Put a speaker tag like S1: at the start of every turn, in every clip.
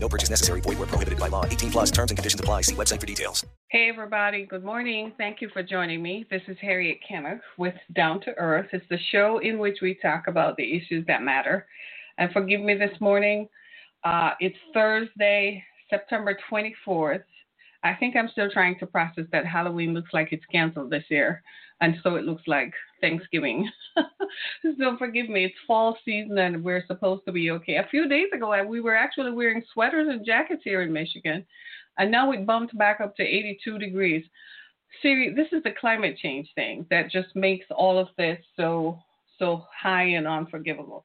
S1: No purchase necessary. Void where prohibited by law. 18 plus terms and conditions apply. See website for details.
S2: Hey, everybody. Good morning. Thank you for joining me. This is Harriet Kenneth with Down to Earth. It's the show in which we talk about the issues that matter. And forgive me this morning. Uh, it's Thursday, September 24th. I think I'm still trying to process that Halloween looks like it's canceled this year. And so it looks like Thanksgiving. so forgive me, it's fall season and we're supposed to be okay. A few days ago, we were actually wearing sweaters and jackets here in Michigan. And now it bumped back up to 82 degrees. See, this is the climate change thing that just makes all of this so so high and unforgivable.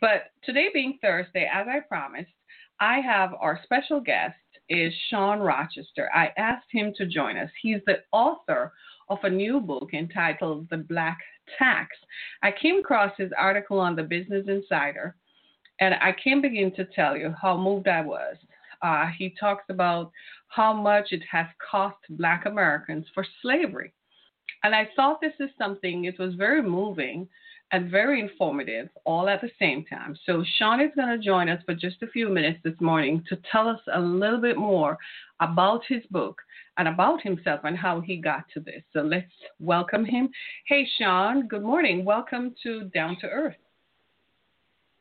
S2: But today being Thursday, as I promised, I have our special guest is Shawn Rochester. I asked him to join us. He's the author of a new book entitled The Black Tax. I came across his article on the Business Insider, and I can't begin to tell you how moved I was. Uh, he talks about how much it has cost Black Americans for slavery. And I thought this is something, it was very moving and very informative all at the same time. So, Shawn is going to join us for just a few minutes this morning to tell us a little bit more about his book and about himself and how he got to this. So, let's welcome him. Hey, Shawn, good morning. Welcome to Down to Earth.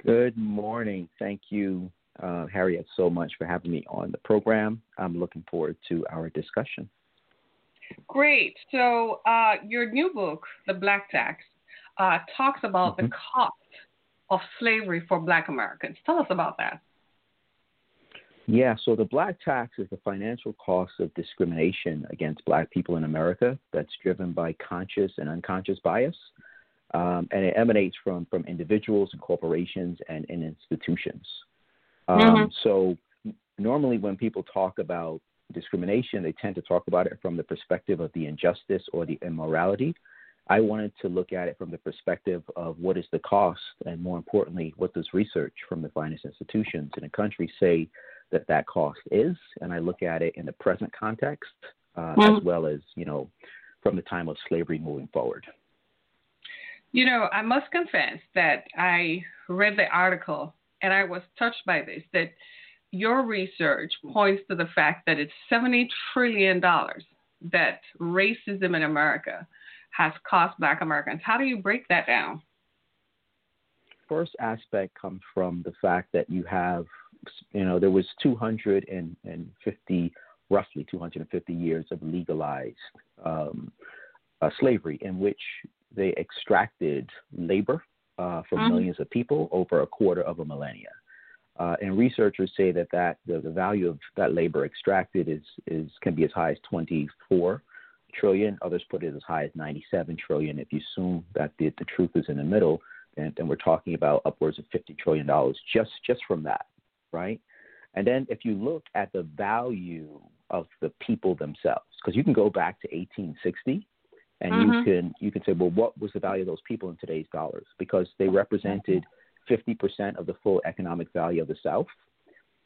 S3: Good morning. Thank you, uh, Harriet, so much for having me on the program. I'm looking forward to our discussion.
S2: Great. So, uh, your new book, The Black Tax, uh, talks about mm-hmm. the cost of slavery for Black Americans. Tell us about that.
S3: Yeah, so the black tax is the financial cost of discrimination against black people in America that's driven by conscious and unconscious bias. Um, and it emanates from, from individuals and corporations and, and institutions. Um, mm-hmm. So, normally, when people talk about discrimination, they tend to talk about it from the perspective of the injustice or the immorality I wanted to look at it from the perspective of what is the cost, and more importantly, what does research from the finest institutions in the country say that that cost is? And I look at it in the present context, uh, mm-hmm. as well as you know, from the time of slavery moving forward.
S2: You know, I must confess that I read the article and I was touched by this. That your research points to the fact that it's seventy trillion dollars that racism in America has cost Black Americans. How do you break that down?
S3: First aspect comes from the fact that you have, you know, there was 250, roughly 250 years of legalized um, uh, slavery in which they extracted labor uh, from mm-hmm. millions of people over a quarter of a millennia. Uh, and researchers say that, that the, the, value of that labor extracted is, is can be as high as 24 trillion. Others put it as high as 97 trillion. If you assume that the, the truth is in the middle, then, then we're talking about upwards of 50 trillion dollars just just from that, right? And then if you look at the value of the people themselves, because you can go back to 1860 and mm-hmm. you can you can say, well, what was the value of those people in today's dollars? Because they represented 50% of the full economic value of the South.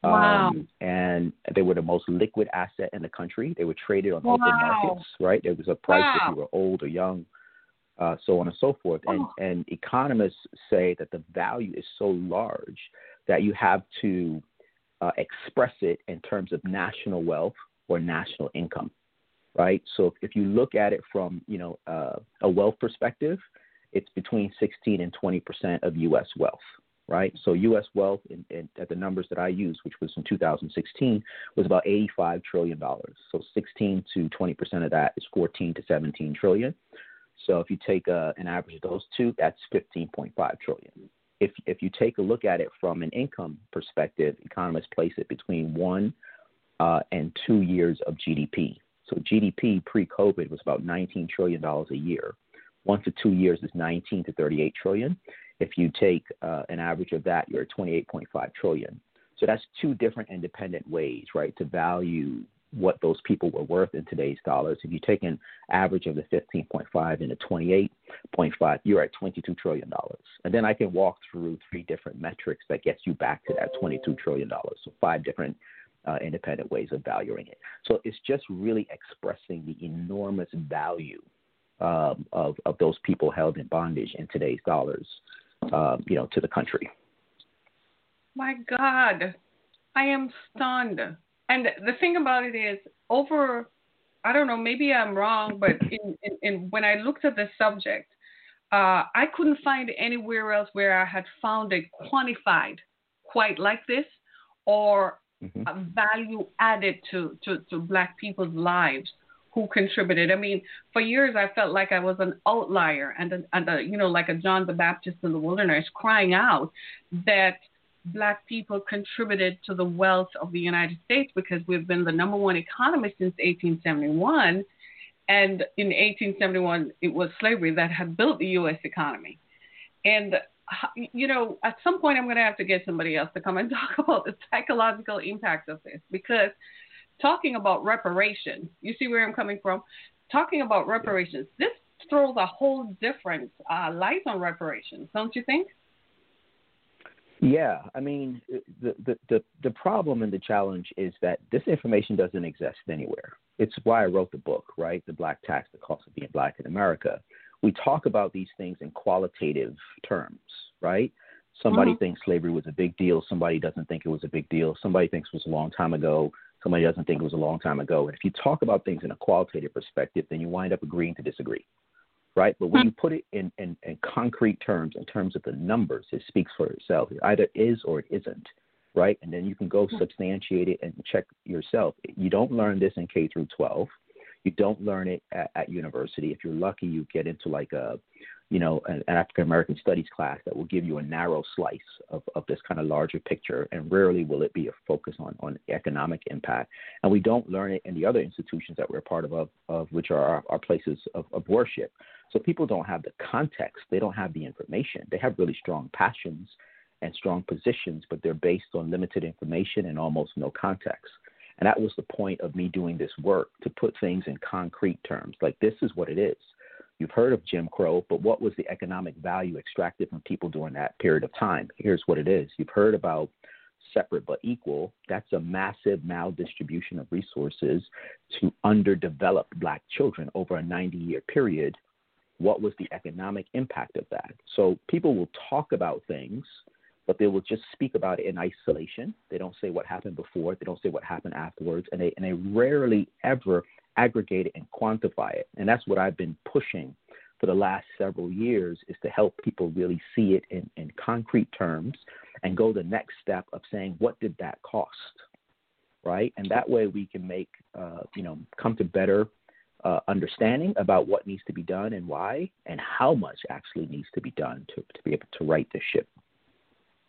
S2: Wow. Um,
S3: and they were the most liquid asset in the country. They were traded on wow. open markets, right? There was a price wow. if you were old or young, uh, so on and so forth. And, oh. and economists say that the value is so large that you have to uh, express it in terms of national wealth or national income, right? So if you look at it from you know uh, a wealth perspective, it's between 16 and 20 percent of U.S. wealth right? So U.S. wealth, in, in, at the numbers that I used, which was in 2016, was about 85 trillion dollars. So 16 to 20 percent of that is 14 to 17 trillion. So if you take a, uh, an average of those two, that's 15.5 trillion. If if you take a look at it from an income perspective, economists place it between one uh, and two years of GDP. So GDP pre-COVID was about 19 trillion dollars a year. One to two years is 19 to 38 trillion. If you take uh, an average of that, you're at 28.5 trillion. So that's two different independent ways, right, to value what those people were worth in today's dollars. If you take an average of the 15.5 and the 28.5, you're at 22 trillion dollars. And then I can walk through three different metrics that gets you back to that 22 trillion dollars. So five different uh, independent ways of valuing it. So it's just really expressing the enormous value um, of of those people held in bondage in today's dollars, um, you know, to the country.
S2: My God, I am stunned. And the thing about it is, over, I don't know, maybe I'm wrong, but in, in, in when I looked at the subject, uh, I couldn't find anywhere else where I had found it quantified quite like this or mm-hmm. value added to, to, to Black people's lives who contributed. I mean, for years I felt like I was an outlier and, a, and a, you know, like a John the Baptist in the wilderness, crying out that black people contributed to the wealth of the United States because we've been the number one economy since 1871. And in 1871, it was slavery that had built the U.S. economy. And, you know, at some point, I'm going to have to get somebody else to come and talk about the psychological impact of this because talking about reparations, you see where I'm coming from? Talking about reparations, this throws a whole different uh, light on reparations, don't you think?
S3: Yeah, I mean, the, the, the, the problem and the challenge is that this information doesn't exist anywhere. It's why I wrote the book, right? The Black Tax, the cost of being black in America. We talk about these things in qualitative terms, right? Somebody mm-hmm. thinks slavery was a big deal. Somebody doesn't think it was a big deal. Somebody thinks it was a long time ago. Somebody doesn't think it was a long time ago. And if you talk about things in a qualitative perspective, then you wind up agreeing to disagree right? But when hmm. you put it in, in, in, concrete terms, in terms of the numbers, it speaks for itself. It either is or it isn't, right? And then you can go hmm. substantiate it and check yourself. You don't learn this in K through 12. You don't learn it at, at university. If you're lucky, you get into like a, you know, an, an African American studies class that will give you a narrow slice of, of this kind of larger picture. And rarely will it be a focus on, on economic impact. And we don't learn it in the other institutions that we're part of, of, of which are our, our places of, of worship. So people don't have the context, they don't have the information. They have really strong passions and strong positions, but they're based on limited information and almost no context. And that was the point of me doing this work to put things in concrete terms. Like, this is what it is. You've heard of Jim Crow, but what was the economic value extracted from people during that period of time? Here's what it is. You've heard about separate but equal. That's a massive maldistribution of resources to underdeveloped black children over a 90 year period what was the economic impact of that? So people will talk about things, but they will just speak about it in isolation. They don't say what happened before, they don't say what happened afterwards, and they and they rarely ever aggregate it and quantify it. And that's what I've been pushing for the last several years is to help people really see it in, in concrete terms and go the next step of saying what did that cost right and that way we can make uh, you know come to better uh, understanding about what needs to be done and why, and how much actually needs to be done to, to be able to right the ship.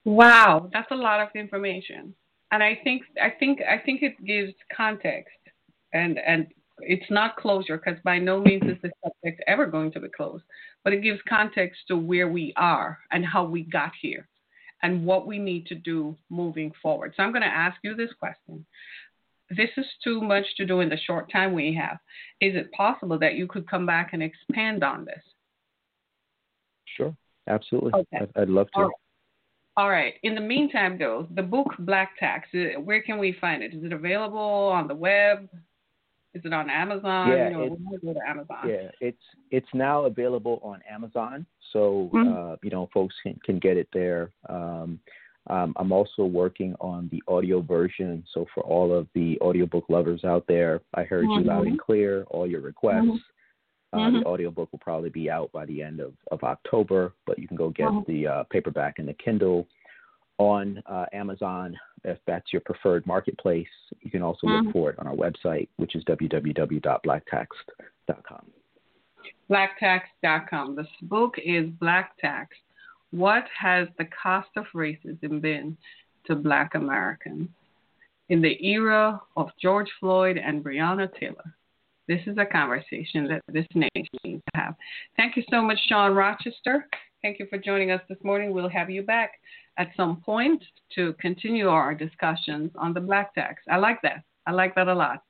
S2: Wow, that's a lot of information, and I think I think I think it gives context, and and it's not closure because by no means is the subject ever going to be closed, but it gives context to where we are and how we got here, and what we need to do moving forward. So I'm going to ask you this question: this is too much to do in the short time we have. Is it possible that you could come back and expand on this?
S3: Sure, absolutely. Okay. I'd, love to.
S2: All right. All right. In the meantime, though, the book Black Tax, where can we find it? Is it available on the web? Is it on Amazon?
S3: Yeah,
S2: you
S3: know,
S2: go to Amazon.
S3: Yeah, it's it's now available on Amazon, so mm-hmm. uh, you know folks can, can get it there. Um, um, I'm also working on the audio version. So for all of the audiobook lovers out there, I heard mm-hmm. you loud and clear, all your requests. Mm-hmm. Uh, mm-hmm. The audiobook will probably be out by the end of, of October, but you can go get mm-hmm. the uh, paperback and the Kindle on uh, Amazon if that's your preferred marketplace. You can also look mm-hmm. for it on our website, which is www.blacktax.com.
S2: Blacktax.com. This book is Black Tax what has the cost of racism been to black Americans in the era of George Floyd and Breonna Taylor? This is a conversation that this nation needs to have. Thank you so much, Shawn Rochester. Thank you for joining us this morning. We'll have you back at some point to continue our discussions on the black tax. I like that. I like that a lot.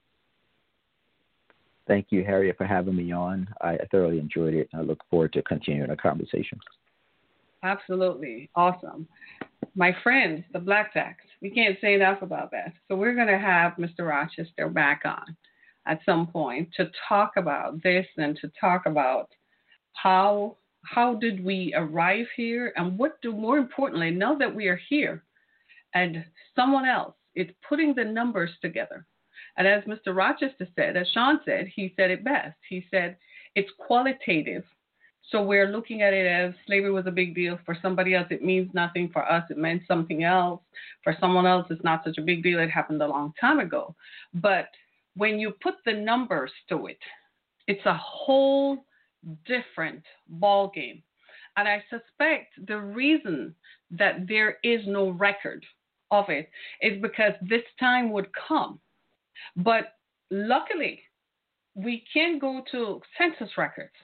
S3: Thank you, Harriet, for having me on. I thoroughly enjoyed it. I look forward to continuing the conversation.
S2: Absolutely. Awesome. My friends, the Black Tax, we can't say enough about that. So we're going to have Mr. Rochester back on at some point to talk about this and to talk about how how did we arrive here? And what do more importantly now that we are here and someone else it's putting the numbers together. And as mr rochester said as shawn said he said it best. He said it's qualitative. So we're looking at it as slavery was a big deal for somebody else. It means nothing for us. It meant something else. For someone else it's not such a big deal. It happened a long time ago. But when you put the numbers to it it's a whole different ball game. And I suspect the reason that there is no record of it is because this time would come. But luckily, we can go to census records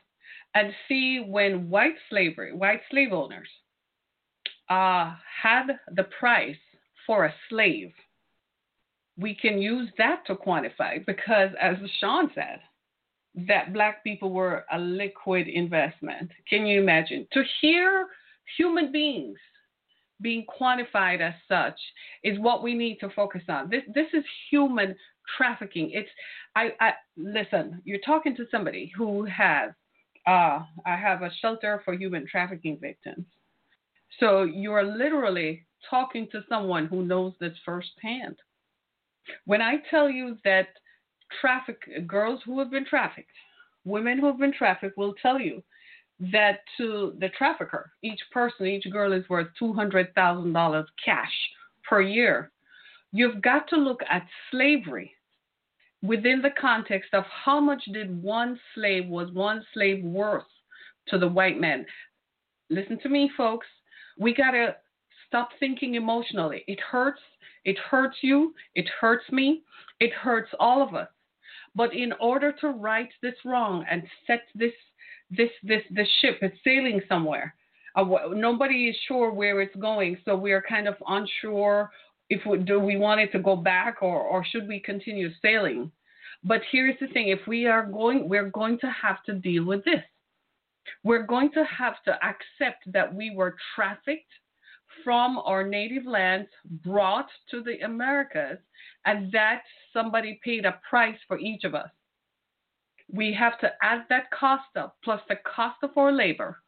S2: and see when white slavery, white slave owners, uh, had the price for a slave. We can use that to quantify because, as Shawn said, that black people were a liquid investment. Can you imagine? To hear human beings being quantified as such is what we need to focus on. This this is human trafficking. It's I, I listen, you're talking to somebody who has uh I have a shelter for human trafficking victims. So you're literally talking to someone who knows this firsthand. When I tell you that traffic girls who have been trafficked, women who have been trafficked will tell you that to the trafficker, each person, each girl is worth two hundred thousand dollars cash per year. You've got to look at slavery within the context of how much did one slave was one slave worth to the white man. Listen to me, folks. We gotta stop thinking emotionally. It hurts. It hurts you. It hurts me. It hurts all of us. But in order to right this wrong and set this this this this ship is sailing somewhere, uh, nobody is sure where it's going, so we are kind of unsure if we, do we want it to go back or or should we continue sailing. But here's the thing: if we are going, we're going to have to deal with this. We're going to have to accept that we were trafficked from our native lands brought to the Americas, and that somebody paid a price for each of us. We have to add that cost up plus the cost of our labor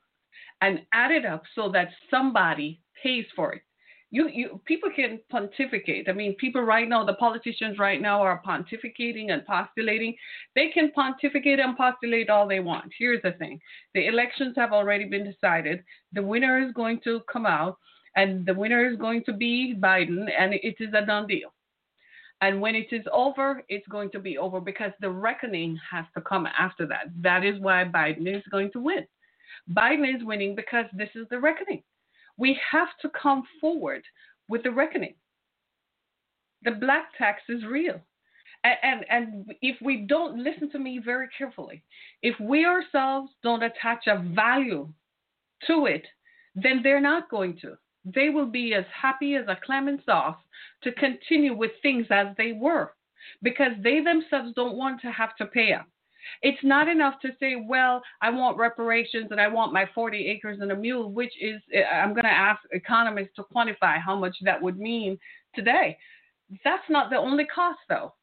S2: and add it up so that somebody pays for it. You, you people can pontificate. I mean, people right now, the politicians right now are pontificating and postulating. They can pontificate and postulate all they want. Here's the thing: the elections have already been decided. The winner is going to come out and the winner is going to be Biden, and it is a done deal. And when it is over, it's going to be over because the reckoning has to come after that. That is why Biden is going to win. Biden is winning because this is the reckoning. We have to come forward with the reckoning. The black tax is real. And, and, and if we don't listen to me very carefully, if we ourselves don't attach a value to it, then they're not going to they will be as happy as a clam and sauce to continue with things as they were because they themselves don't want to have to pay. It's not enough to say, well, I want reparations and I want my 40 acres and a mule, which is, eh, I'm going to ask economists to quantify how much that would mean today. That's not the only cost, though.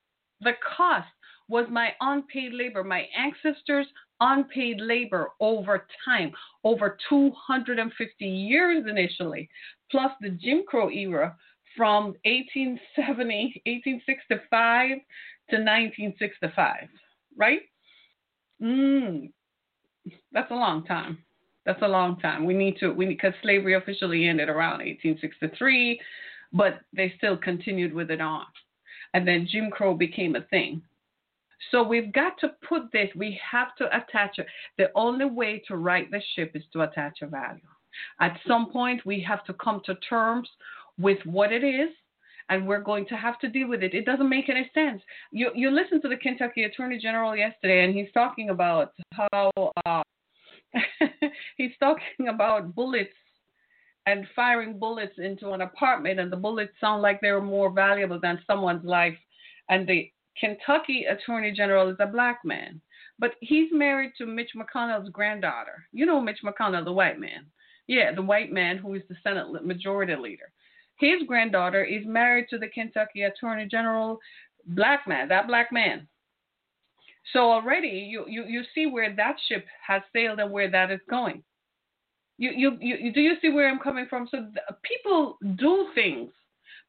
S2: The cost was my unpaid labor, my ancestors' unpaid labor over time, over 250 years initially, plus the Jim Crow era from 1870, 1865 to 1965, right? Mm, that's a long time. That's a long time. We need to, we because slavery officially ended around 1863, but they still continued with it on. And then Jim Crow became a thing. So we've got to put this, we have to attach it. The only way to right the ship is to attach a value. At some point, we have to come to terms with what it is, and we're going to have to deal with it. It doesn't make any sense. You you listened to the Kentucky Attorney General yesterday, and he's talking about how uh, he's talking about bullets and firing bullets into an apartment, and the bullets sound like they're more valuable than someone's life, and the Kentucky Attorney General is a black man, but he's married to Mitch McConnell's granddaughter. You know Mitch McConnell, the white man. Yeah, the white man who is the Senate Majority Leader. His granddaughter is married to the Kentucky Attorney General, black man, that black man. So already you, you, you see where that ship has sailed and where that is going. You, you, you, do you see where I'm coming from? So people do things,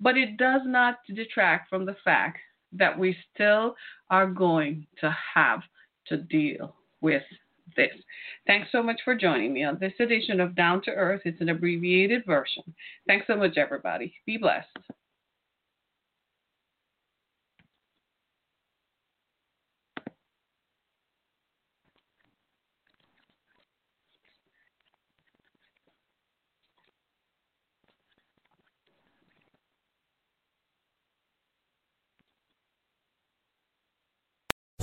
S2: but it does not detract from the fact that we still are going to have to deal with this. Thanks so much for joining me on this edition of Down to Earth. It's an abbreviated version. Thanks so much, everybody. Be blessed.